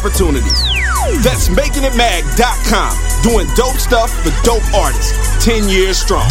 opportunities. That's makingitmag.com. Doing dope stuff for dope artists. 10 years strong.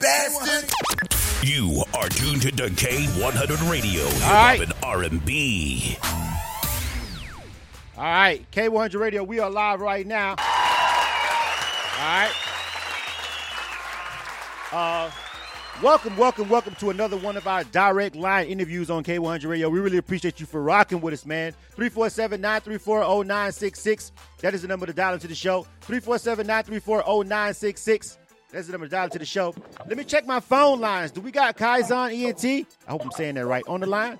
Bastard! You are tuned to K100 Radio, hip right. hop and R&B. All right, K100 Radio, we are live right now. All right. Uh, welcome, welcome, welcome to another one of our direct line interviews on K100 Radio. We really appreciate you for rocking with us, man. 347 934 0966. That is the number to dial into the show. 347 934 0966. That's the number to dial into the show. Let me check my phone lines. Do we got Kaizon ENT? I hope I'm saying that right. On the line?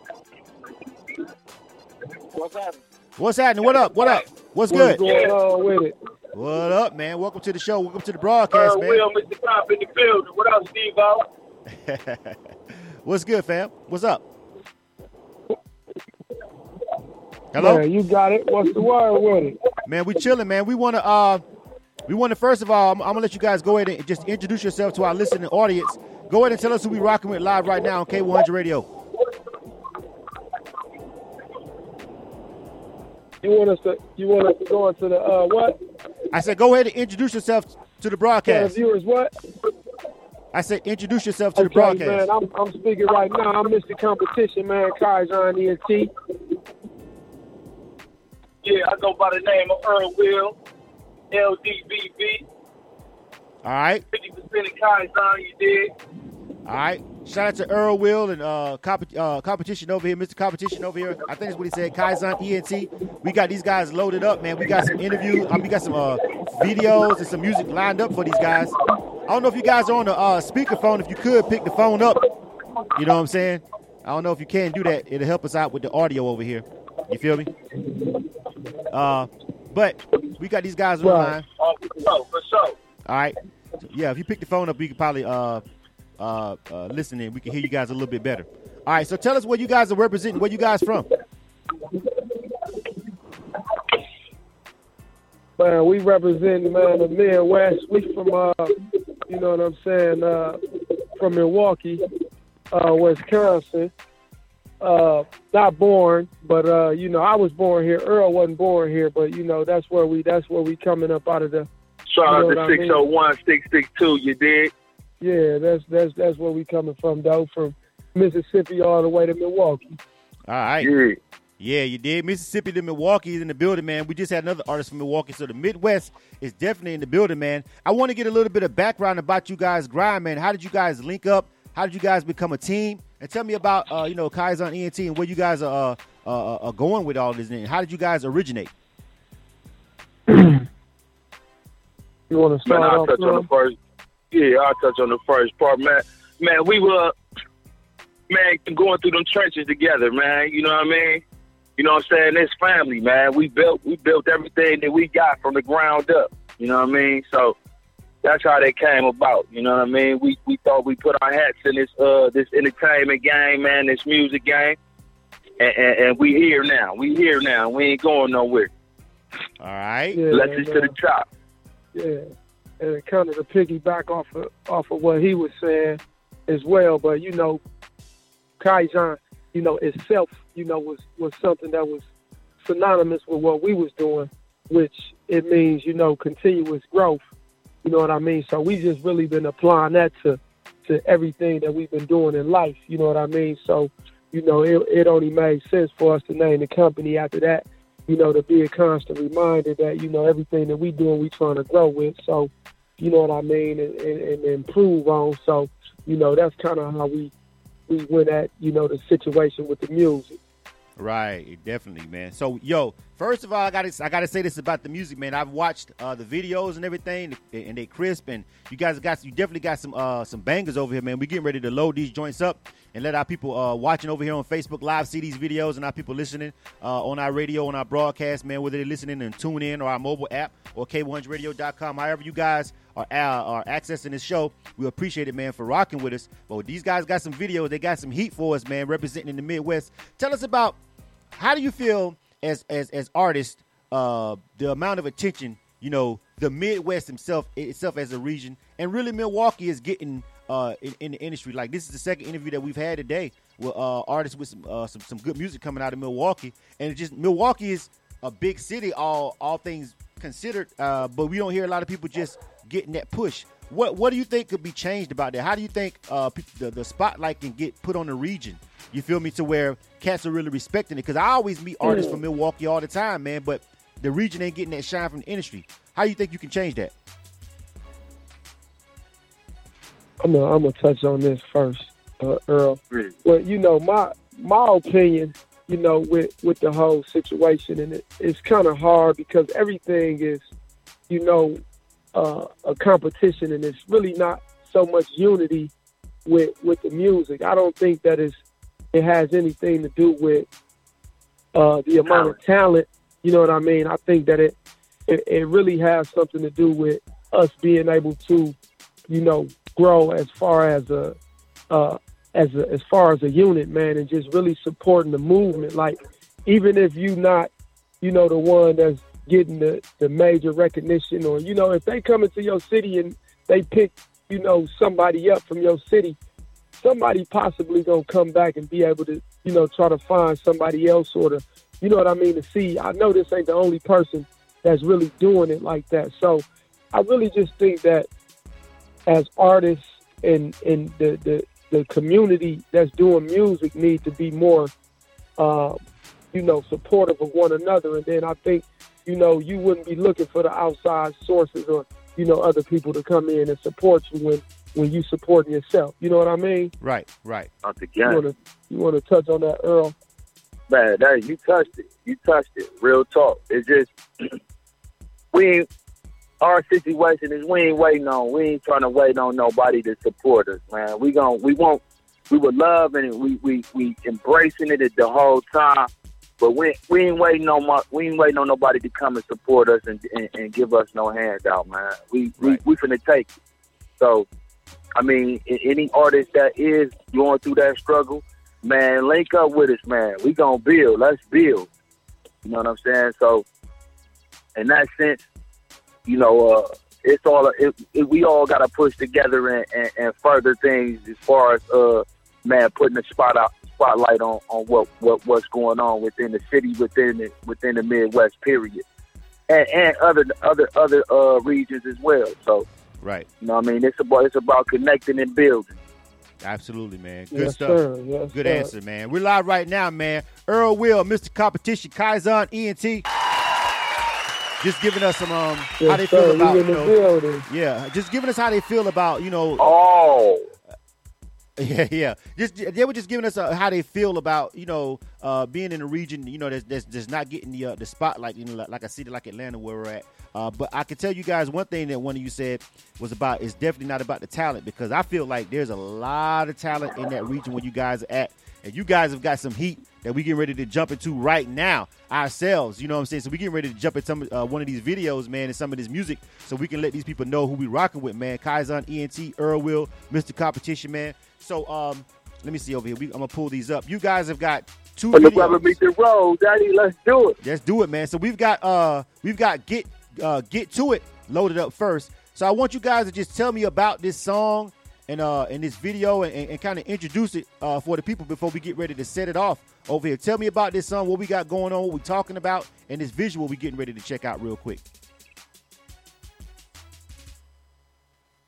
What's happening? What's happening? What up? What up? What's What's good? going on with it? What up, man? Welcome to the show. Welcome to the broadcast, Uh, man. Will, Mr. Cop in the building. What up, Steve What's good, fam? What's up? Hello, Man, you got it. What's the word with it? man. We chilling, man. We want to, uh, we want to first of all, I'm, I'm gonna let you guys go ahead and just introduce yourself to our listening audience. Go ahead and tell us who we're rocking with live right now on K100 Radio. You want us to? You want us to go into the uh what? I said, go ahead and introduce yourself to the Tell the broadcast. viewers what? I said, introduce yourself to the Okay, broadcast. man. I'm I'm speaking right now. I'm Mr. Competition, man. Kaizon ENT. Yeah, I go by the name of Earl Will, LDBB. All right, 50% of Kaizon, you did. all right. Shout out to Earl Will and uh, comp- uh, competition over here, Mr. Competition over here. I think that's what he said. Kaizon ENT. We got these guys loaded up, man. We got some interviews. I we got some uh, videos and some music lined up for these guys. I don't know if you guys are on the uh, speakerphone. If you could pick the phone up, you know what I'm saying. I don't know if you can do that. It'll help us out with the audio over here. You feel me? Uh, but we got these guys on the Right. line. Oh, for sure, for sure. All right. Yeah, if you pick the phone up, we could probably uh uh, uh listen in. We can hear you guys a little bit better. All right, so tell us where you guys are representing. Where you guys from? Man, we represent man the Midwest. We from uh, you know what I'm saying, uh, from Milwaukee, uh, Wisconsin. Uh, not born, but uh, you know, I was born here. Earl wasn't born here, but you know, that's where we that's where we coming up out of the. Shout You out know to what 601 662, you did? Yeah, that's that's that's where we coming from, though, from Mississippi all the way to Milwaukee. All right. Yeah. Yeah, you did. Mississippi to Milwaukee is in the building, man. We just had another artist from Milwaukee, so the Midwest is definitely in the building, man. I want to get a little bit of background about you guys' grind, man. How did you guys link up? How did you guys become a team? And tell me about uh, you know Kaizon ENT and where you guys are uh, uh, uh, going with all this. And how did you guys originate? You want to Man, start I'll off? touch on the first. Yeah, I'll touch on the first part, man. Man, we were, man, going through them trenches together, man. You know what I mean? You know what I'm saying? It's family, man. We built, we built everything that we got from the ground up. You know what I mean? So that's how they came about. You know what I mean? We we thought we put our hats in this uh this entertainment game, man, this music game, and, and, and we here now. We here now. We ain't going nowhere. All right. Yeah, Let's just to the top. Yeah, and kind of to piggyback off of off of what he was saying as well. But you know, Kaizen, you know, itself, you know, was was something that was synonymous with what we was doing, which it means you know continuous growth. You know what I mean? So we just really been applying that to to everything that we've been doing in life. You know what I mean? So you know, it, it only made sense for us to name the company after that you know, to be a constant reminder that, you know, everything that we doing, we trying to grow with. So, you know what I mean, and, and, and improve on. So, you know, that's kind of how we we went at, you know, the situation with the music. Right, definitely, man. So, yo, first of all, I got to I got to say this about the music, man. I've watched uh, the videos and everything, and they crisp, and you guys got you definitely got some uh, some bangers over here, man. We getting ready to load these joints up and let our people uh, watching over here on Facebook Live see these videos, and our people listening uh, on our radio, on our broadcast, man. Whether they're listening and tune in or our mobile app or K100Radio.com, however you guys are, uh, are accessing this show, we appreciate it, man, for rocking with us. But these guys got some videos, they got some heat for us, man, representing in the Midwest. Tell us about how do you feel as as as artists uh, the amount of attention you know the Midwest himself itself as a region and really Milwaukee is getting uh, in, in, the industry. Like this is the second interview that we've had today with uh, artists with some, uh, some some good music coming out of Milwaukee, and just Milwaukee is a big city, all all things considered. Uh, but we don't hear a lot of people just getting that push. What what do you think could be changed about that? How do you think uh, the the spotlight can get put on the region? You feel me? To where cats are really respecting it? Because I always meet artists from Milwaukee all the time, man. But the region ain't getting that shine from the industry. How do you think you can change that? I'm gonna I'm gonna touch on this first, uh, Earl. Well, you know my my opinion, you know, with with the whole situation, and it, it's kind of hard because everything is, you know, uh, a competition, and it's really not so much unity with with the music. I don't think that is it has anything to do with uh, the amount of talent. You know what I mean? I think that it, it it really has something to do with us being able to, you know, grow as far as a uh, as a, as far as a unit, man, and just really supporting the movement. Like even if you're not, you know, the one that's getting the, the major recognition, or you know, if they come into your city and they pick, you know, somebody up from your city, somebody possibly gonna come back and be able to, you know, try to find somebody else or to, you know what I mean, to see. I know this ain't the only person that's really doing it like that. So I really just think that as artists and and the, the the community that's doing music need to be more, uh, you know, supportive of one another. And then I think, you know, you wouldn't be looking for the outside sources or you know other people to come in and support you when when you supporting yourself. You know what I mean? Right, right. You want to touch on that, Earl? Man, that you touched it. You touched it. Real talk. It's just we our situation is we ain't waiting on we ain't trying to wait on nobody to support us, man. We gon' we won't we would love and we we we embracing it the whole time. But we we ain't waiting on we ain't waiting on nobody to come and support us and and, and give us no handout, man. We right. we we finna take it. So, I mean, any artist that is going through that struggle, man, link up with us, man. We gonna build. Let's build. You know what I'm saying? So, in that sense, you know, uh, it's all it, it, we all got to push together and, and, and, further things as far as uh, man putting the spot out, spotlight on, on what, what what's going on within the city, within the, within the Midwest period, and, and other other other uh, regions as well. So, right, you know, what I mean, it's about it's about connecting and building. Absolutely, man. Good yes, stuff. Sir. Yes, Good sir. answer, man. We're live right now, man. Earl Will, Mr. Competition, Kaizon, ENT just giving us some um yes, how they sir. feel about you know, building. yeah, just giving us how they feel about you know. Oh. Yeah, yeah. Just they were just giving us uh, how they feel about you know uh, being in a region you know that's, that's, that's not getting the uh, the spotlight you know like, like a city like Atlanta where we're at. Uh, but I can tell you guys one thing that one of you said was about it's definitely not about the talent because I feel like there's a lot of talent in that region where you guys are at, and you guys have got some heat that we getting ready to jump into right now ourselves. You know what I'm saying? So we getting ready to jump into some uh, one of these videos, man, and some of this music, so we can let these people know who we rocking with, man. Kaizon, ENT, Earl Will, Mr. Competition, man. So um, let me see over here. We, I'm gonna pull these up. You guys have got two. The rubber the road, Daddy, let's do it. Let's do it, man. So we've got uh we've got get uh get to it loaded up first. So I want you guys to just tell me about this song and uh in this video and, and, and kind of introduce it uh for the people before we get ready to set it off over here. Tell me about this song, what we got going on, what we're talking about, and this visual we're getting ready to check out real quick.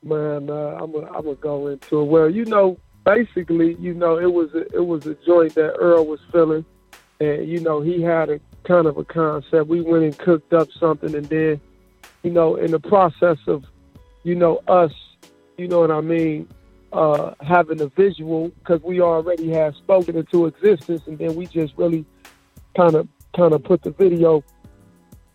Man, uh, I'm gonna I'm gonna go into it. Well, you know, basically, you know, it was a, it was a joint that Earl was feeling, and you know, he had a kind of a concept. We went and cooked up something, and then, you know, in the process of, you know, us, you know what I mean, uh, having a visual because we already had spoken into existence, and then we just really kind of kind of put the video,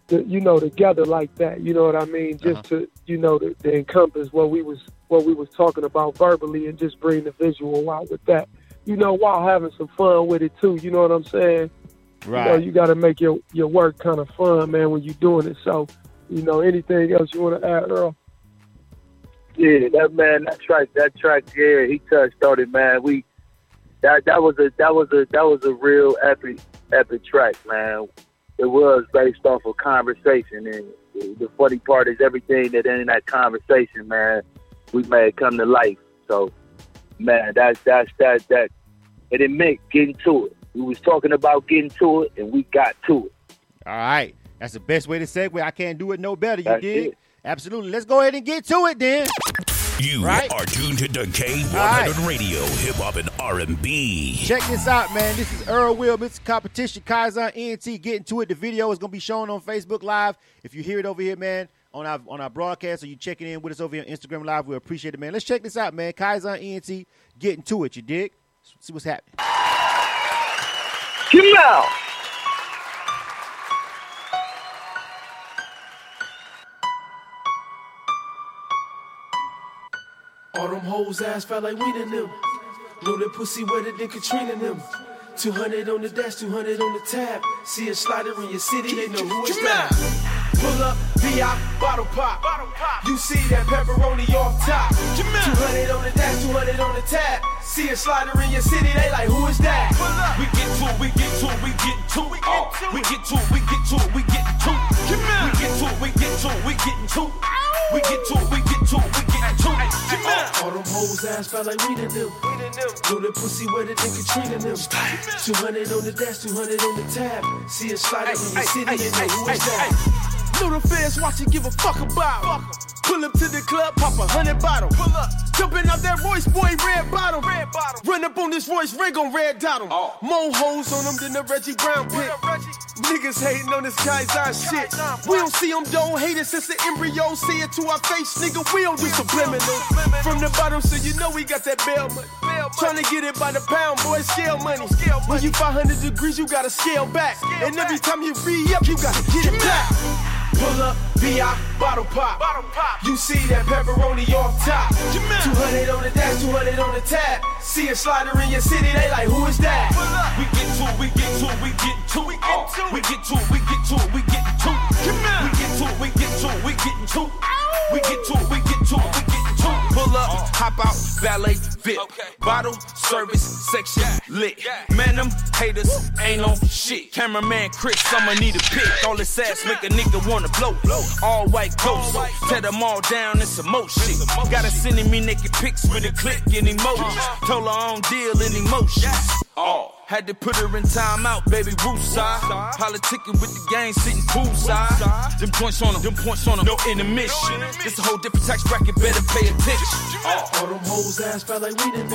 to, you know, together like that. You know what I mean? Just Uh-huh. to you know to, to encompass what we was what we was talking about verbally and just bring the visual out with that. You know, while having some fun with it too. You know what I'm saying? You know, Right. you got to make your your work kind of fun, man, when you're doing it. So, you know, anything else you want to add, Earl? Yeah, that man, that track, that track, yeah, he touched on it, man. We that that was a that was a that was a real epic epic track, man. It was based off of conversation, and the, the funny part is everything that in that conversation, man, we made come to life. So, man, that's that's that that, and it meant getting to it. We was talking about getting to it, and we got to it. All right. That's the best way to segue. I can't do it no better. You That's dig? it. Absolutely. Let's go ahead and get to it then. You Right. are tuned to the K100 right. Radio, Hip Hop and R&B. Check this out, man. This is Earl Will, Mr. Competition, Kaizon ENT. Getting to it. The video is gonna be shown on Facebook Live. If you hear it over here, man, on our on our broadcast, or you checking in with us over here on Instagram Live, we appreciate it, man. Let's check this out, man. Kaizon ENT, getting to it. You dig? See what's happening. Out. All them hoes ass felt like we done them. Know that pussy wetter than Katrina and them. 200 on the dash, 200 on the tab. See a slider in your city, they know who it's that. Pull up, VI, bottle pop. You see that pepperoni off top. 200 on the dash, 200 on the tab. See a slider in your city, they like, who is that? We get to it, we get to it, we get to it. Oh, uh, we get to it, we get to it, we get to it. We get to it, we get to it, we getting to it. We get to it, we get to it, we getting to it. Uh, all them hoes ass felt like we done them. Know that pussy wetter than Katrina and them. 200 on the dash, 200 on the tab. See a slider in your city, they know who is that? The fans watching, give a fuck about. Pull up to the club, pop a hundred bottle. Pull up. Jumping out that Royce boy, red bottom. Red bottom. Run up on this Royce rig on red dot 'em. More hoes on them than the Reggie Brown pick. Niggas hating on this Kaizon shit. We don't see them, don't hate it since the embryo. See it to our face, nigga. We don't do subliminal. From the bottom, so you know we got that bail money. Trying to get it by the pound, boy, scale money. When you 500 degrees, you gotta scale back. And every time you re up, you gotta get it back. Pull up, VI, bottle pop. bottle pop. You see that pepperoni off top. 200 on the dash, 200 on the tab. See a slider in your city, they like, who is that? We get to we get to it, we get to it. Oh, we get oh, to it, we get to it, we get to it. We get to it, we get to it, we getting to it. We get to it, we get to it, we getting to it. Pull up, uh. hop out, valet, VIP. Bottle, service, section, lit. Man, them haters ain't on shit. Cameraman Chris, I'ma need a pick. All this ass make a nigga wanna blow. blow. All white ghosts, tear them all down in some more shit. Gotta sending me naked pics with a click and emojis. Told her I don't deal in emotions. Oh. Had to put her in timeout, baby, side. Politicking with the gang, sitting poolside. Them points on them, them points on them, no intermission. This a whole different tax bracket, better pay attention. All them hoes ass felt like we them.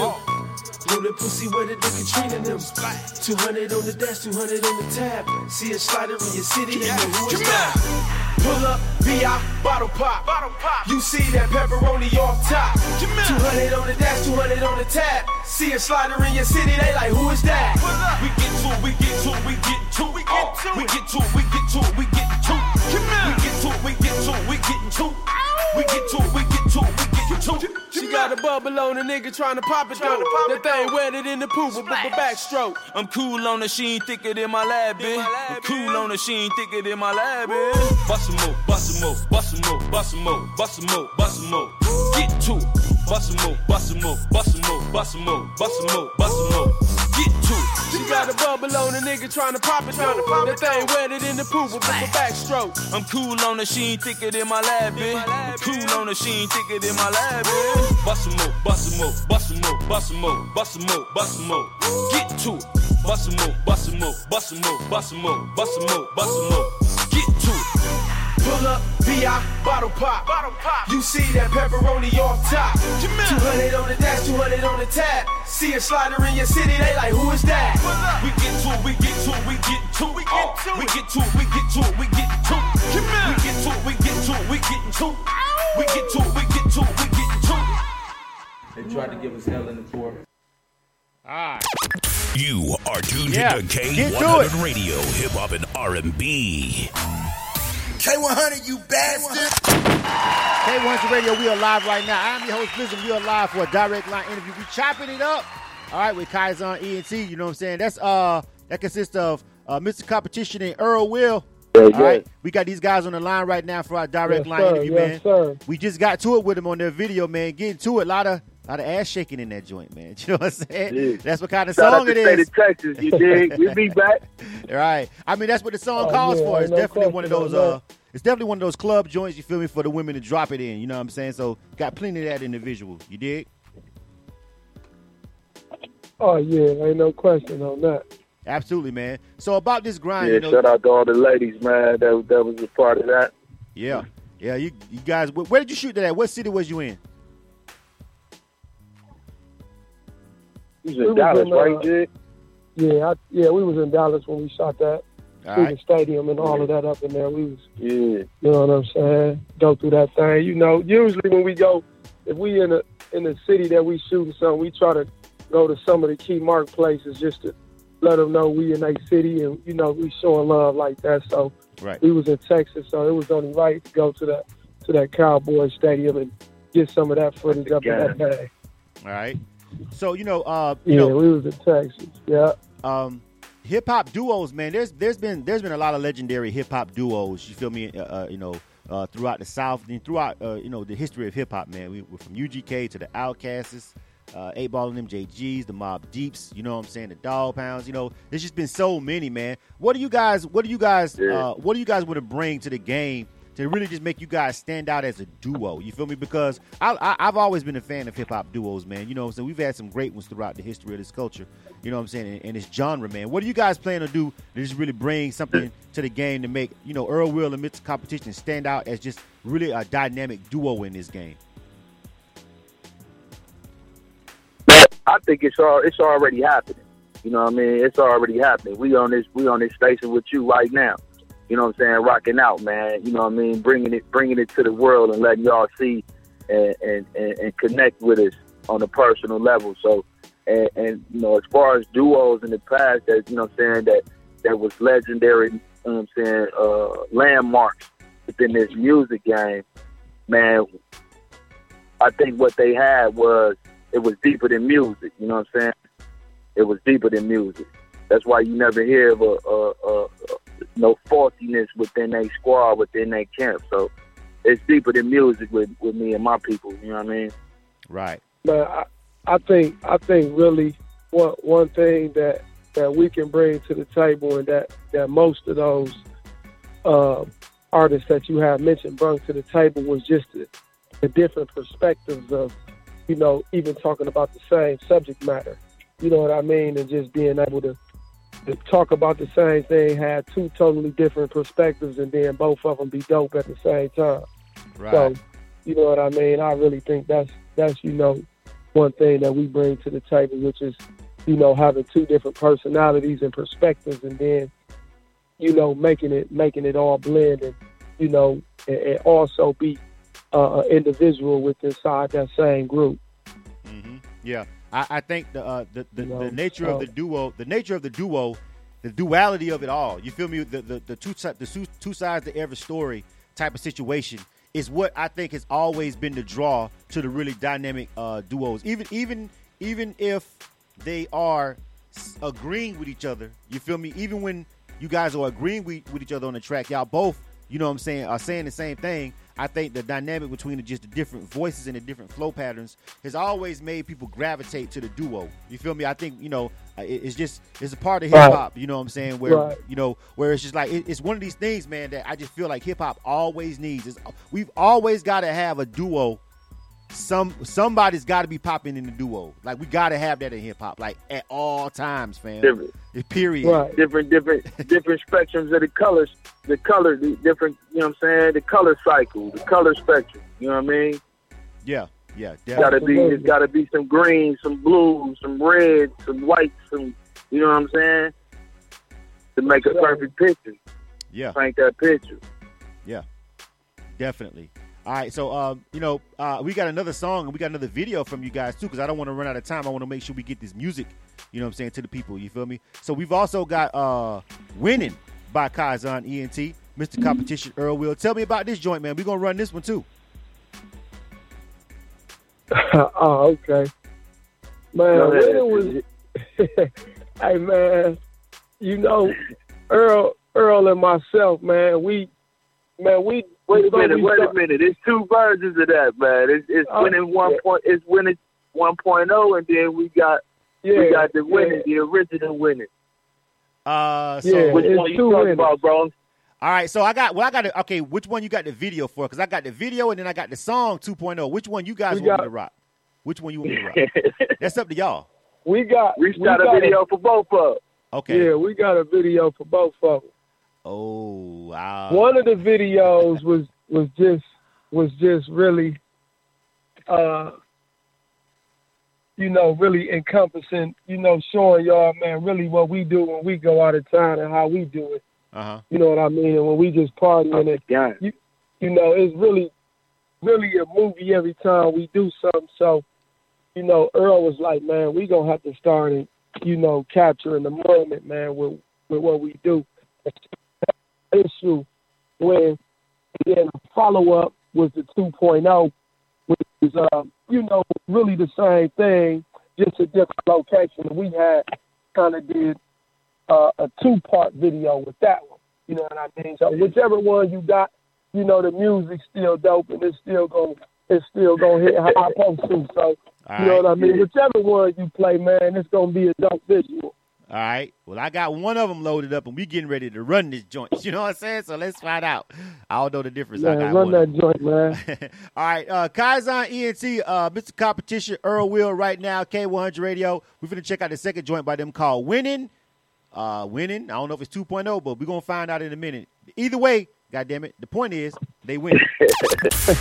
That pussy wetter than Katrina them. 200 on the dash, 200 on the tab. See a slider in your city, they know who it's that. Pull up, VI, bottle pop. You see that pepperoni off top. 200 on the dash, 200 on the tab. See a slider in your city, they like, who is that? We get to we get to we get to it. Oh, we get uh, to we get to we get to. We get to we get to we getting to. We get to we get to we getting to it. She got a bubble on a nigga trying to pop it though. That thing wetter than the poop, but backstroke. I'm cool on her, she ain't thicker than my lab, bitch. I'm cool on her, she ain't thicker than my lab, bitch. Bust a move, bust a move, bust a move, bust a move, bust a move, bust a move. Get to it. Bust a move, bust a move, bust a move, bust a move, bust a move, bust a move. Get to. She got a bubble on a nigga trying to pop it though. That thing wetter than the poop, but but backstroke. I'm cool on her, she ain't thicker than my lab, bitch. I'm cool on her, she ain't thicker than my lab, bitch. Bust a move, bust a move, bust a move, bust a move, bust a move, bust a move. Get to it. Bust a move, bust a move, bust a move, bust a move, bust a move, bust a move. Get to it. Pull up, VI, bottle pop. You see that pepperoni off top. 200 on the dash, 200 on the tab. See a slider in your city, they like, who is that? We get to it, we get to it, we get to it. Oh, uh, we get to it, we get to it, we get to it. We get to it, we get to it, we getting to it. We get to it, we get to it, we getting to it. They tried to give us hell in the port. All ah. right. You are tuned Yeah, to get K100 Radio, Hip Hop and R&B. K100, you bastard! K100 Radio, we are live right now. I'm your host, Blizzard. We are live for a direct line interview. We chopping it up, all right, with Kaizon ENT. You know what I'm saying? That's uh, that consists of uh, Mr. Competition and Earl Will. Yeah, All yeah. right, we got these guys on the line right now for our direct Yes, line sir. interview, Yes, man. sir. We just got to it with them on their video, man. Getting to it, a lot of lot of ass shaking in that joint, man. You know what I'm saying? Yeah. That's what kind of Shout song out it to state is. of Texas, you dig? We be back. Right. I mean, that's what the song Oh, calls yeah, for. It's no definitely one of those. on Uh, it's definitely one of those club joints. You feel me for the women to drop it in. You know what I'm saying? So got plenty of that in the visual. You dig? Oh yeah, ain't no question on that. Absolutely, man. So about this grind, Yeah, you know, shout out to all the ladies, man. That that was a part of that. yeah, yeah. You you guys, wh- where did you shoot that at? What city was you in? He's We in was Dallas, in, uh, right, Jig? Yeah, I, yeah, we was in Dallas when we shot that. All the stadium and all of that up in there. We was, Yeah. you know what I'm saying? Go through that thing. You know, usually when we go, if we in a in the city that we shooting something, we try to go to some of the key mark places just to let them know we in a city and you know we showing love like that. So Right. we was in Texas, so it was only right to go to that to that Cowboy Stadium and get some of that footage up in that bag. All right. So you know, uh, you Yeah, know, we was in Texas. Yeah. um, hip hop duos, man. There's there's been there's been a lot of legendary hip hop duos. You feel me? Uh, uh, you know, uh, throughout the South and throughout uh, you know the history of hip hop, man. We, we're from UGK to the OutKasts, uh, Eight Ball and MJGs, the Mobb Deeps. You know what I'm saying? The Dogg Pounds. You know, there's just been so many, man. What do you guys? What do you guys? Yeah. Uh, what do you guys want to bring to the game? To really just make you guys stand out as a duo, you feel me? Because I, I've always been a fan of hip hop duos, man. You know, so we've had some great ones throughout the history of this culture. You know what I'm saying? And, and this genre, man. What do you guys plan to do to just really bring something to the game to make you know Earl Will and Mr. Competition stand out as just really a dynamic duo in this game? I think it's all it's already happening. You know what I mean? It's already happening. We on this we on this station with you right now. You know what I'm saying? Rocking out, man. You know what I mean? Bringing it bringing it to the world and letting y'all see and and, and, connect with us on a personal level. So and, and you know, as far as duos in the past that you know what I'm saying that that was legendary, you know what I'm saying, uh landmarks within this music game, man, I think what they had was it was deeper than music. You know what I'm saying? It was deeper than music. That's why you never hear of a, a, a no faultiness within a squad, within a camp. So it's deeper than music with, with me and my people. You know what I mean? Right. But I, I think I think really one one thing that that we can bring to the table and that that most of those uh, artists that you have mentioned brought to the table was just the, the different perspectives of you know even talking about the same subject matter. You know what I mean? And just being able to to talk about the same thing, have two totally different perspectives, and then both of them be dope at the same time. Right. So, you know what I mean? I really think that's that's you know one thing that we bring to the table, which is you know having two different personalities and perspectives, and then you know making it making it all blend, and you know and, and also be uh, an individual with inside that same group. hmm Yeah, I, I think the, uh, the the, the nature of the duo, the nature of the duo, the duality of it all. You feel me? The the, the two the two, two sides to every story type of situation is what I think has always been the draw to the really dynamic uh, duos. Even even even if they are agreeing with each other, you feel me? Even when you guys are agreeing with, with each other on the track, y'all both, you know what I'm saying, are saying the same thing. I think the dynamic between the, just the different voices and the different flow patterns has always made people gravitate to the duo. You feel me? I think you know uh, it- it's just it's a part of hip hop. You know what I'm saying? Where Right. you know where it's just like it, it's one of these things, man, that I just feel like hip hop always needs. Is we've always got to have a duo. Some somebody's got to be popping in the duo. Like we got to have that in hip hop, like at all times, fam. Different, Period. Right. different, different, different spectrums of the colors. The color, the different. You know what I'm saying? The color cycle, the color spectrum. You know what I mean? Yeah, yeah, It's gotta be. It's gotta be some green, some blue, some red, some white, some. You know what I'm saying? To make a perfect picture. Yeah, Paint that picture. Yeah. Definitely. All right, so um, you know, uh, we got another song and we got another video from you guys too, because I don't want to run out of time. I want to make sure we get this music, you know what I'm saying, to the people. You feel me? So we've also got uh Winning by Kaizon ENT, Mr. Competition Earl Will. Tell me about this joint, man. We're gonna run this one too. oh, okay. Man, Go ahead. when it was, hey man, you know, Earl, Earl and myself, man, we, man, we. Wait a minute, we wait a minute. It's two versions of that, man. It's, it's Oh, winning one yeah. point. It's winning 1.0, and then we got Yeah, we got the yeah. winning, the original winning. Uh, so Yeah, Which one you talking winners. about, bro? all right, so I got well, I got it. Okay, which one you got the video for? Because I got the video and then I got the song 2.0. Which one you guys We want got- me to rock? Which one you want me to rock? That's up to y'all. We got, we we shot a got video for both of them. Okay. Yeah, we got a video for both of them. Oh, wow. One of the videos was was just was just really, uh, you know, really encompassing, you know, showing y'all, man, really what we do when we go out of town and how we do it. Uh huh. You know what I mean? And when we just party and it, Yeah. you know, it's really, really a movie every time we do something. So, you know, Earl was like, man, we gonna have to start and, you know, capturing the moment, man, with with what we do. Issue when then a follow up was the 2.0, which is, uh, you know, really the same thing, just a different location. We had kind of did uh, a two part video with that one. You know what I mean? So whichever one you got, you know, the music's still dope and it's still going it's still gonna hit how I to. So All you know right. what I mean? Whichever one you play, man, it's gonna be a dope visual. All right. Well, I got one of them loaded up, and we getting ready to run this joint. You know what I'm saying? So let's find out. I don't know the difference. I Man, got run one. that joint, man. All right, uh, Kaizon ENT, uh, Mr. Competition, Earl Will, right now, K100 Radio. We're going to check out the second joint by them called Winning. Uh, winning. I don't know if it's 2.0, but we're gonna find out in a minute. Either way, God damn it, the point is they win.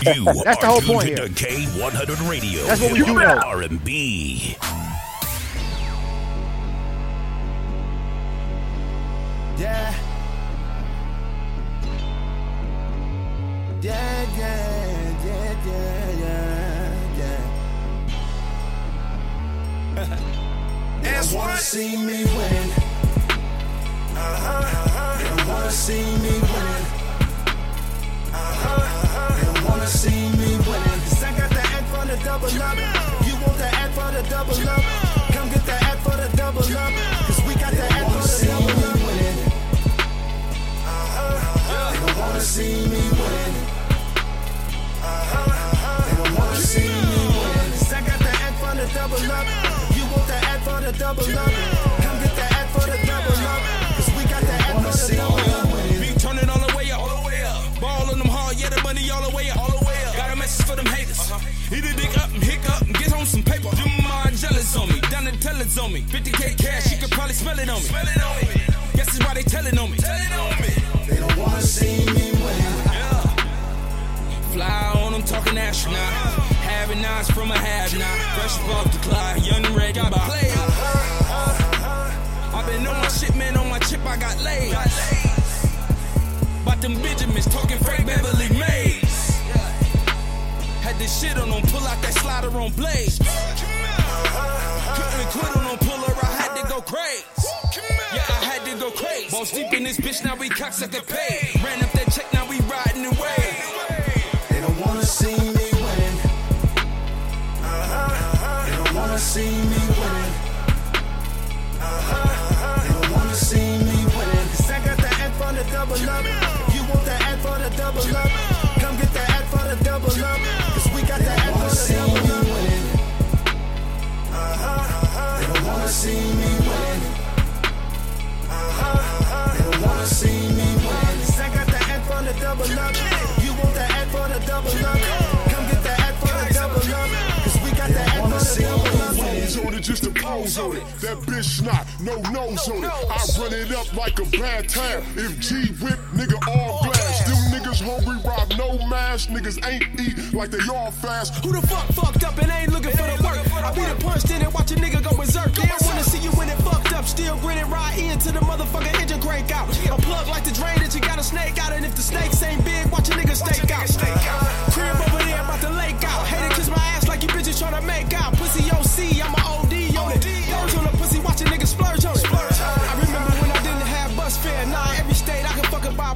You That's the are whole tuned point here. K100 Radio. That's what we do now. R&B. Yeah. Yeah, yeah, yeah, yeah, yeah, yeah. They don't wanna see me win. Uh-huh. Don't wanna see me winning. Uh-huh. Wanna see me winning. Cause I got the act for the double up. You want the act for the double up? See me win. They don't wanna see me win. I got the act for the double up. You want the act for the double up? Come get the act for the double up. Cause we got the act for the double up. Beat turn it all the way up. All the way up. Ball them hard, yeah, the money all the way up. All the way up. Got a message for them haters. Uh-huh. Eat a dick up and hick up and get on some paper. Them mind jealous on me. Down and tell it's on me. 50k cash, you could probably smell it on me. Smell it on me. Guess that's why they telling on me. Telling on me. They don't wanna see me. Fly on them talking astronaut. Having eyes from a have not. Fresh off the clock, young and Red got play. i been on my shit, man, on my chip, I got laid. About them Benjamins, talking Frank Beverly Mays. Had this shit on them, pull out that slider on blades. Couldn't quit on them, puller, I had to go crazy. Yeah, I had to go crazy. Balls deep in this bitch, now we cocksucker paid. Ran up that check, now we riding away. Don't nose on it. That bitch not, no nose on it. I run it up like a bad time. If G whip, nigga, all glass. Them niggas hungry, rob no mask. Niggas ain't eat like they all fast. Who the fuck fucked up and ain't looking for the work? I be the punch in and watch a nigga go berserk. They don't wanna see you when it fucked up. Still grinning right into the motherfucker engine crank out. A plug like the drain that you got a snake out. And if the snakes ain't big, watch a nigga stake out. Crib over there, about to lake out. Hater kiss my ass like you bitches tryna make out. Pussy OC, I'm a OD.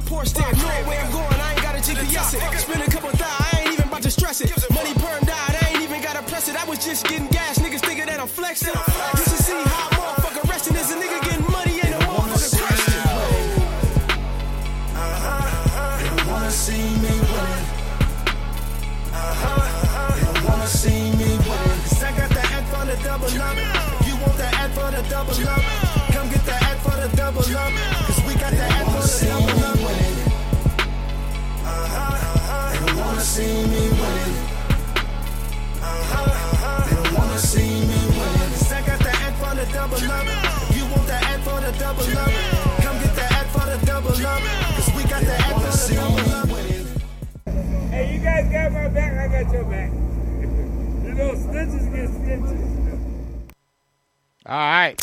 Doorstep. Knowing where I'm going, I ain't got a GPS it. Spend a couple thou, I ain't even about to stress it. Money burned out, I ain't even gotta press it. I was just getting gas, niggas thinking that I'm flexing. You should see how motherfucker resting is a nigga getting money ain't a motherfucking question. They wanna see me winning. They wanna see me winning. Cause I got the act for the double up. You want the act for the double up? See me winning. Uh-huh, uh-huh. They don't wanna see me winning. Cause I got the act for the double up. You want the act for the double up? Come get the act for the double up. Cause we got the act for the double up. Hey, you guys got my back, I got your back. you know, snitches get stitches. All right.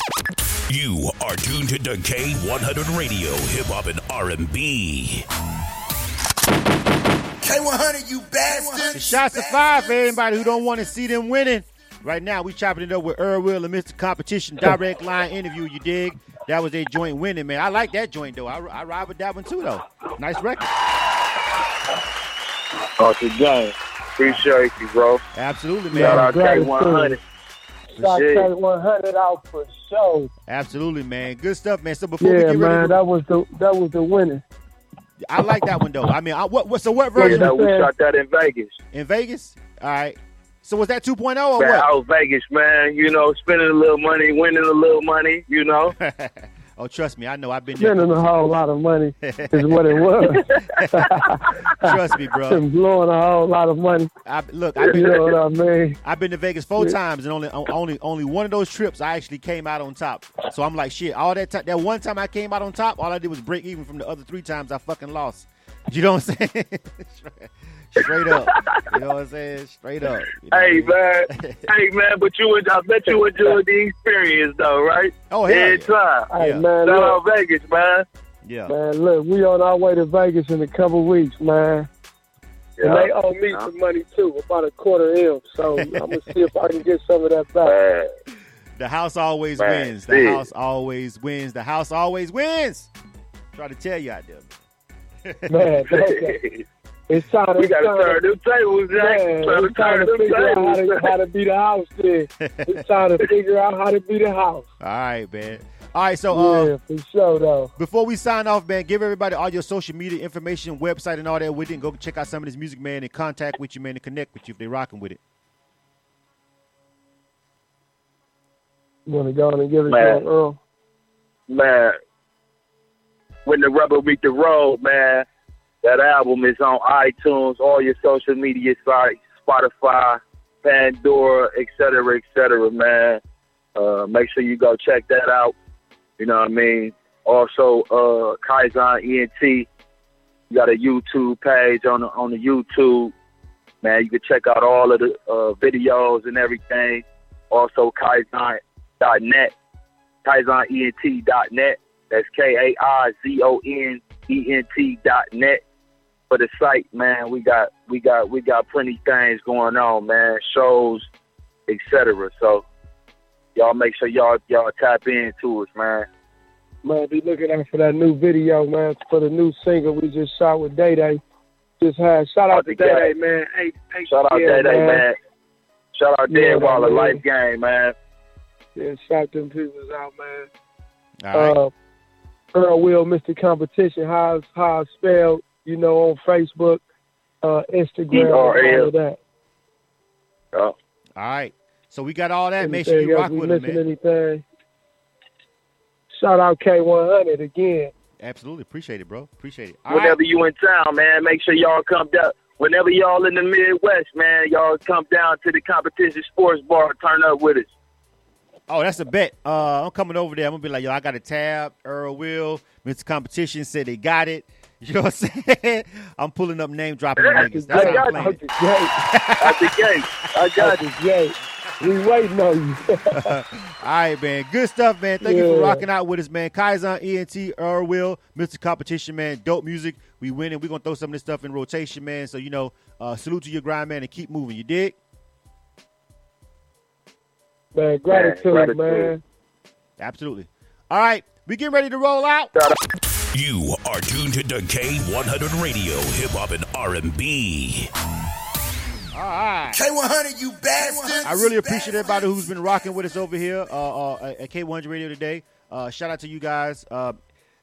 You are tuned to K100 Radio, Hip Hop and R&B. K100, you bastard. The shots of five for anybody who don't want to see them winning. Right now, we chopping it up with Earl Will and Mr. Competition direct line interview. You dig? That was a joint winning, man. I like that joint though. I, I ride with that one too though. Nice record. Off the game. Appreciate you, bro. Absolutely, man. Shout out Gratitude. K100. Shout Shit. K100 out for sure. Absolutely, man. Good stuff, man. So before we Yeah, get ready, man, to, that was the that was the winning. I like that one though. I mean, I, what, what? So what version that, we shot that in Vegas. in Vegas? All right. So was that 2.0 or Man, what? out Vegas, man. You know, spending a little money, winning a little money. You know. oh, trust me, I know. I've been. Spending a whole lot of money is what it was. Trust me, bro. And blowing a whole lot of money. I, look, I've You been, know what I mean? I've been to Vegas four Yeah. times, and only only only one of those trips I actually came out on top. So I'm like, shit. All that time, that one time I came out on top, all I did was break even from the other three times I fucking lost. You know what I'm saying? Straight up. You know what I'm saying? Straight up. You know Hey man, hey man, but you would, I bet you enjoyed the experience though, right? Oh, hell Every yeah. time. Hey, Yeah. man, Shout out Vegas, man. Yeah. man, look, we on our way to Vegas in a couple weeks, man. And they owe me some money too, about a quarter M. So I'm gonna see if I can get some of that back. Man, The house always Man, wins. The shit. house always wins. The house always wins. Try to tell you out there. Man, okay. It's time to we gotta turn to- them tables, Jack. Trying to it's time turn to figure out how to, how to be the house then. It's time to figure out how to be the house. All right, man. All right, so uh, Yeah, for sure though. Before we sign off, man, give everybody all your social media information, website, and all that with it. And go check out some of this music, man, and contact with you, man, and connect with you if they rocking with it. You wanna go on and give it Man. to Earl? man, when the rubber meet the road, man, that album is on iTunes, all your social media sites, Spotify, Pandora, et cetera, et cetera, man. Uh, make sure you go check that out. You know what I mean? Also, uh, Kaizon ENT, you got a YouTube page on the, on the YouTube. Man, you can check out all of the uh, videos and everything. Also, Kaizon.net, KaizonENT.net. That's K A I Z O N E N T dot net for the site, man. We got we got we got plenty things going on, man. Shows, etc. So y'all make sure y'all y'all tap into us, man. Man, be looking out for that new video, man, for the new single we just shot with Day Day. Just had shout out to the Day. Day, man. Hey, hey, Shout out yeah, Day Day, man. Shout out Yeah, Dead Waller man. Life Game, man. Yeah, shout them peoples out, man. All right. Uh, Earl Will, Mr. Competition, how it's, how it's spelled, you know, on Facebook, uh, Instagram, E-R-L. all of that. Yeah. all right. So we got all that. Make sure you rock we with them, missing man. anything? Shout out K100 again. Absolutely. Appreciate it, bro. Appreciate it. All right. Whenever you in town, man, make sure y'all come down. Whenever y'all in the Midwest, man, y'all come down to the competition sports bar, turn up with us. Oh, that's a bet. Uh, I'm coming over there. I'm gonna be like, yo, I got a tab. Earl Will, Mr. Competition said they got it. You know what I'm saying? I'm pulling up name dropping them niggas. That's I how I'm got playing. Out the gate. At the gate. I got Out you. the gate. We waiting on you. All right, man. Good stuff, man. Thank you for rocking out with us, man. Kaizon, ENT, Earl Will, Mr. Competition, man. Dope music. We winning. We're going to throw some of this stuff in rotation, man. So, you know, uh, salute to your grind, man, and keep moving. You dig? Man, gratitude, gratitude. man. Absolutely. All right. We getting ready to roll out. Shout out. You are tuned to K100 Radio, Hip Hop and R&B. All right. K100, you bastards. I really appreciate everybody who's been rocking with us over here uh, uh, at K100 Radio today. Uh, shout out to you guys. Uh,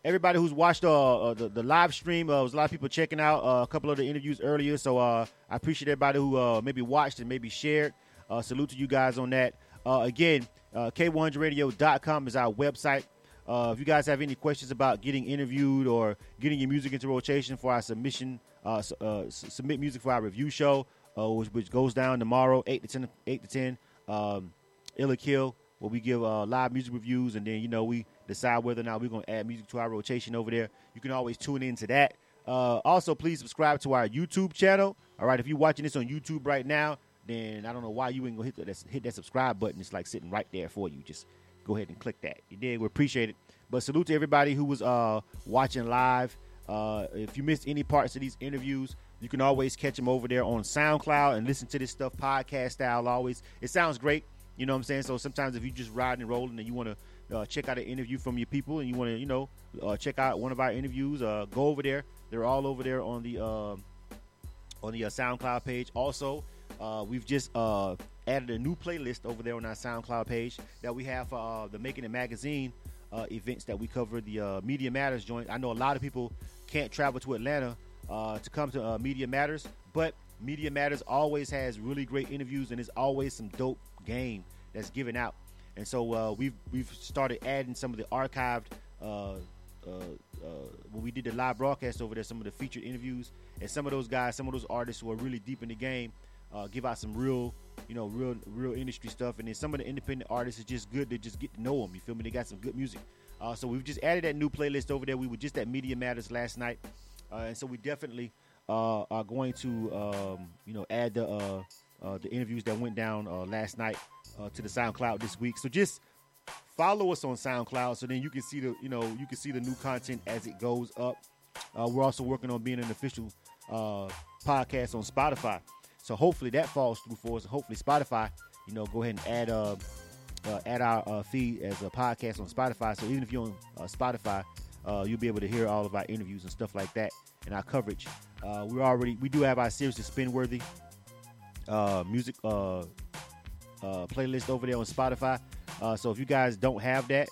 everybody who's watched uh, uh, the, the live stream, uh, there was a lot of people checking out uh, a couple of the interviews earlier. So uh, I appreciate everybody who uh, maybe watched and maybe shared. Uh, salute to you guys on that. Uh, again, uh, K100radio.com is our website. Uh, if you guys have any questions about getting interviewed or getting your music into rotation for our submission, uh, uh, submit music for our review show, uh, which, which goes down tomorrow, eight to ten, eight to ten. Um, Illa Kill, where we give uh, live music reviews, and then you know we decide whether or not we're going to add music to our rotation over there. You can always tune into that. Uh, also, please subscribe to our YouTube channel. All right, if you're watching this on YouTube right now, then I don't know why you ain't gonna hit that hit that subscribe button. It's like sitting right there for you. Just go ahead and click that. You did. We appreciate it. But salute to everybody who was uh, watching live. Uh, if you missed any parts of these interviews, you can always catch them over there on SoundCloud and listen to this stuff podcast style. Always, it sounds great. You know what I'm saying? So sometimes if you just riding and rolling and you want to uh, check out an interview from your people and you want to, you know, uh, check out one of our interviews, uh, go over there. They're all over there on the um on the uh, SoundCloud page. Also, uh, we've just uh, added a new playlist over there on our SoundCloud page that we have for uh, the Making It magazine uh, events that we cover. The uh, Media Matters joint. I know a lot of people can't travel to Atlanta uh, to come to uh, Media Matters, but Media Matters always has really great interviews and it's always some dope game that's given out. And so uh, we've we've started adding some of the archived when we did the live broadcast over there, some of the featured interviews, and some of those guys, some of those artists who are really deep in the game, give out some real, you know, real, real industry stuff. And then some of the independent artists, it's just good to just get to know them. You feel me? They got some good music. Uh, so we've just added that new playlist over there. We were just at Media Matters last night, uh, and so we definitely uh, are going to, um, you know, add the uh, uh, the interviews that went down uh, last night to the SoundCloud this week. So just follow us on SoundCloud so then you can see the you know you can see the new content as it goes up. We're also working on being an official podcast on Spotify, so hopefully that falls through for us. Hopefully Spotify, you know, go ahead and add uh, uh, add our uh, feed as a podcast on Spotify. So even if you're on uh, Spotify, uh, you'll be able to hear all of our interviews and stuff like that and our coverage. Uh, we're already we do have our seriously spin worthy uh, music playlist over there on Spotify. So if you guys don't have that,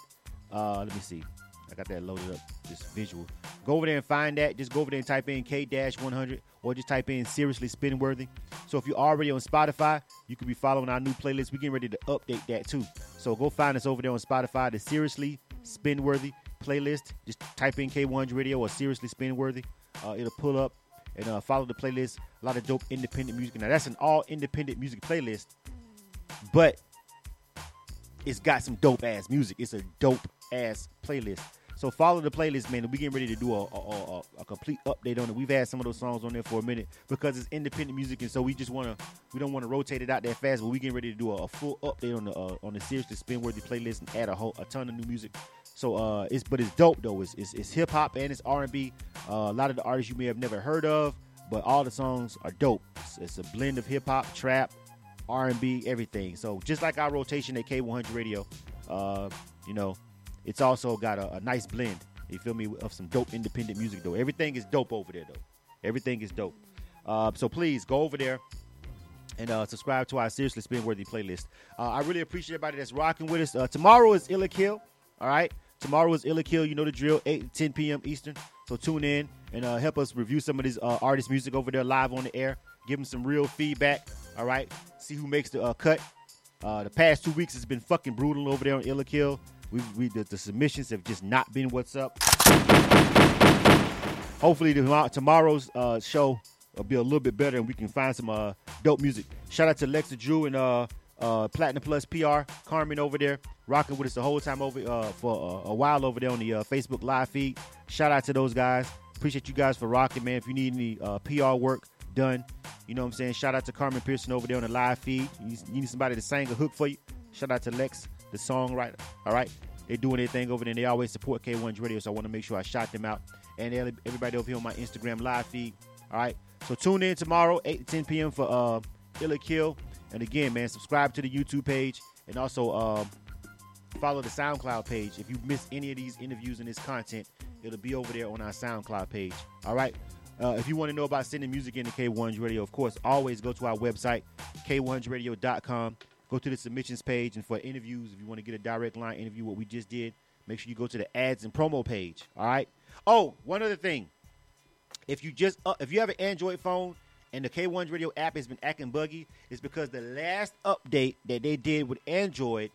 let me see. I got that loaded up, just visual. Go over there and find that. Just go over there and type in K-100 or just type in Seriously Spin Worthy. So if you're already on Spotify, you could be following our new playlist. We're getting ready to update that too. So go find us over there on Spotify, the Seriously Spin Worthy playlist. Just type in K100 Radio or Seriously Spin Worthy. Uh, it'll pull up and uh, follow the playlist. A lot of dope independent music. Now that's an all independent music playlist, but it's got some dope ass music. It's a dope ass playlist. So follow the playlist, man. We getting ready to do a, a, a, a complete update on it. We've had some of those songs on there for a minute because it's independent music, and so we just want to we don't want to rotate it out that fast. But we getting ready to do a, full update on the uh, on the seriously spin worthy playlist and add a whole a ton of new music. So uh, it's but it's dope though. It's it's, it's hip hop and it's R and B. Uh, a lot of the artists you may have never heard of, but all the songs are dope. It's, it's a blend of hip hop, trap, R and B, everything. So just like our rotation at K100 Radio, uh, you know, it's also got a, a nice blend. You feel me of some dope independent music though. Everything is dope over there though. Everything is dope. Uh, so please go over there and uh, subscribe to our seriously spin worthy playlist. Uh, I really appreciate everybody that's rocking with us. Uh, tomorrow is Illa Kill. All right. Tomorrow is Illa Kill. You know the drill. 8 to 10 p.m. Eastern. So tune in and uh, help us review some of these uh, artist music over there live on the air. Give them some real feedback. All right. See who makes the cut. The past two weeks has been fucking brutal over there on Illa Kill. We, we the, the submissions have just not been what's up. Hopefully the, tomorrow's uh, show will be a little bit better and we can find some uh, dope music. Shout out to Lexa Drew and uh, uh, Platinum Plus PR, Carmen over there, rocking with us the whole time over uh, for uh, a while over there on the uh, Facebook live feed. Shout out to those guys. Appreciate you guys for rocking, man. If you need any uh, PR work done, you know what I'm saying. Shout out to Carmen Pearson over there on the live feed. You, you need somebody to sing a hook for you. Shout out to Lex, the songwriter. All right, they're doing their thing over there. and They always support K1's Radio, so I want to make sure I shout them out. And everybody over here on my Instagram live feed. All right, so tune in tomorrow, 8 to 10 p.m. for uh, Illa Kill. And again, man, subscribe to the YouTube page and also um, follow the SoundCloud page. If you miss any of these interviews and this content, it'll be over there on our SoundCloud page. All right. Uh, if you want to know about sending music into K100 Radio, of course, always go to our website, k100radio.com. Go to the submissions page, and for interviews, if you want to get a direct line interview, what we just did, make sure you go to the ads and promo page. All right. Oh, one other thing. If you just uh, if you have an Android phone and the K1 Radio app has been acting buggy, it's because the last update that they did with Android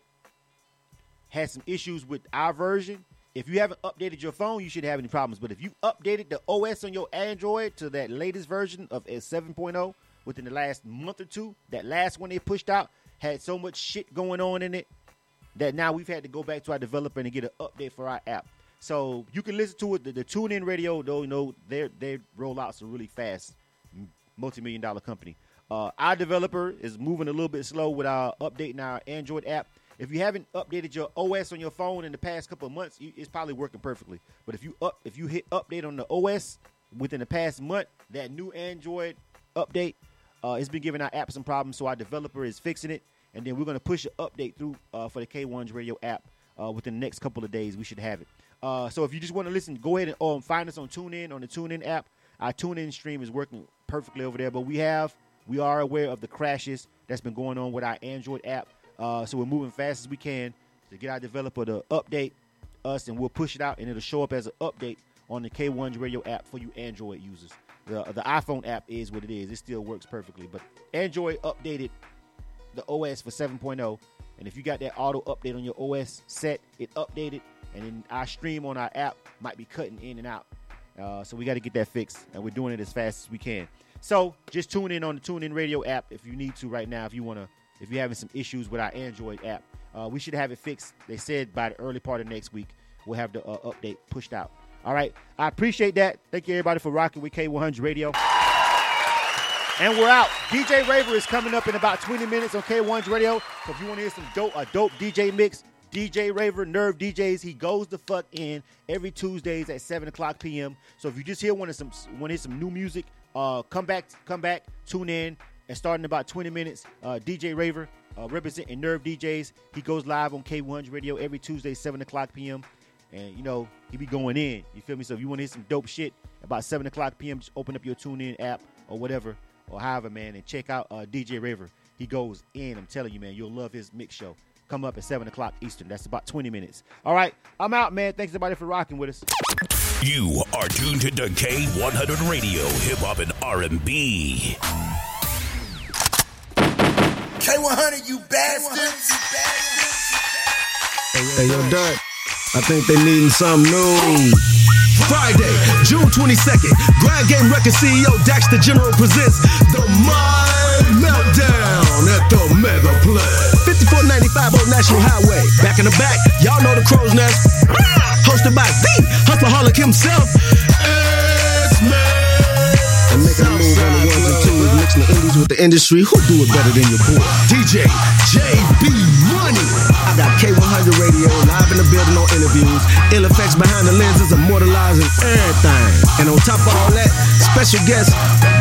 had some issues with our version. If you haven't updated your phone, you shouldn't have any problems. But if you updated the OS on your Android to that latest version of S7.0 within the last month or two, that last one they pushed out had so much shit going on in it that now we've had to go back to our developer and get an update for our app. So you can listen to it. The, the TuneIn Radio, though, you know, their their rollouts are really fast. Multi-million dollar company. Uh, our developer is moving a little bit slow with our updating our Android app. If you haven't updated your OS on your phone in the past couple of months, it's probably working perfectly. But if you up if you hit update on the OS within the past month, that new Android update, uh, it's been giving our app some problems. So our developer is fixing it, and then we're going to push an update through uh, for the K1's radio app uh, within the next couple of days. We should have it. Uh, so if you just want to listen, go ahead and um, find us on TuneIn on the TuneIn app. Our TuneIn stream is working perfectly over there, but we have we are aware of the crashes that's been going on with our Android app. Uh, so we're moving fast as we can to get our developer to update us, and we'll push it out, and it'll show up as an update on the K1's radio app for you Android users. The the iPhone app is what it is; it still works perfectly. But Android updated the OS for 7.0, and if you got that auto update on your OS set, it updated, and then our stream on our app might be cutting in and out. Uh, so we got to get that fixed, and we're doing it as fast as we can. So just tune in on the TuneIn Radio app if you need to right now. If you want to, if you're having some issues with our Android app, uh, we should have it fixed. They said by the early part of next week we'll have the uh, update pushed out. All right, I appreciate that. Thank you everybody for rocking with K100 Radio. And we're out. DJ Raver is coming up in about 20 minutes on K1's Radio. So if you want to hear some dope, a dope DJ mix, DJ Raver, Nerve DJs, he goes the fuck in every Tuesdays at 7 o'clock p.m. So if you just hear one of some want to hear some new music, uh, come back, come back, tune in, and starting in about 20 minutes, uh, DJ Raver, uh, representing Nerve DJs, he goes live on K1's Radio every Tuesday, 7 o'clock p.m. And you know, he be going in. You feel me? So if you want to hear some dope shit about 7 o'clock p.m., just open up your TuneIn app or whatever, or however, man, and check out uh, DJ Raver. He goes in. I'm telling you, man, you'll love his mix show. Come up at 7 o'clock Eastern. That's about 20 minutes. All right, I'm out, man. Thanks everybody for rocking with us. You are tuned to K100 Radio, Hip Hop and R&B. K100, you bastards. Hey, yo, Dud, I think they needing something new. Friday, June 22nd, Grind Game Record CEO Dax the General presents the Mind Meltdown at the Mega Play. 5495 Old National Highway. Back in the back, y'all know the crow's nest. Hosted by the Hustlaholic himself, and making a move on the ones and twos, mixing the indies with the industry. Who do it better than your boy? DJ JB Money. Got K100 Radio live in the building on interviews. Ill effects behind the lenses, immortalizing everything. And on top of all that, special guests,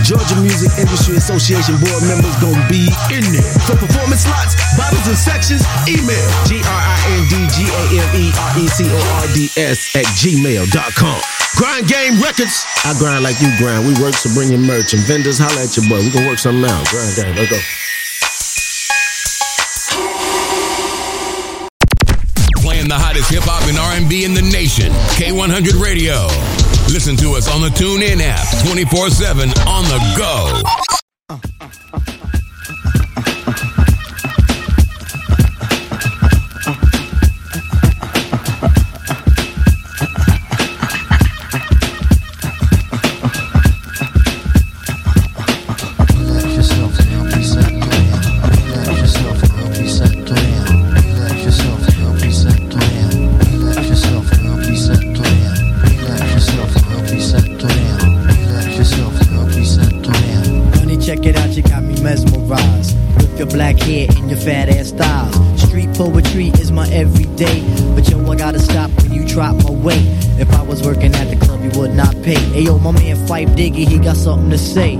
Georgia Music Industry Association board members gonna be in there. For performance slots, bottles and sections, email G R I N D G A M E R E C O R D S at gmail.com. Grind Game Records. I grind like you grind. We work to bring you merch and vendors. Holla at your boy. We gonna work something out. Grind Game. Let's go. Playing the hottest hip hop and R&B in the nation. K100 Radio. Listen to us on the TuneIn app 24/7 on the go. Something to say.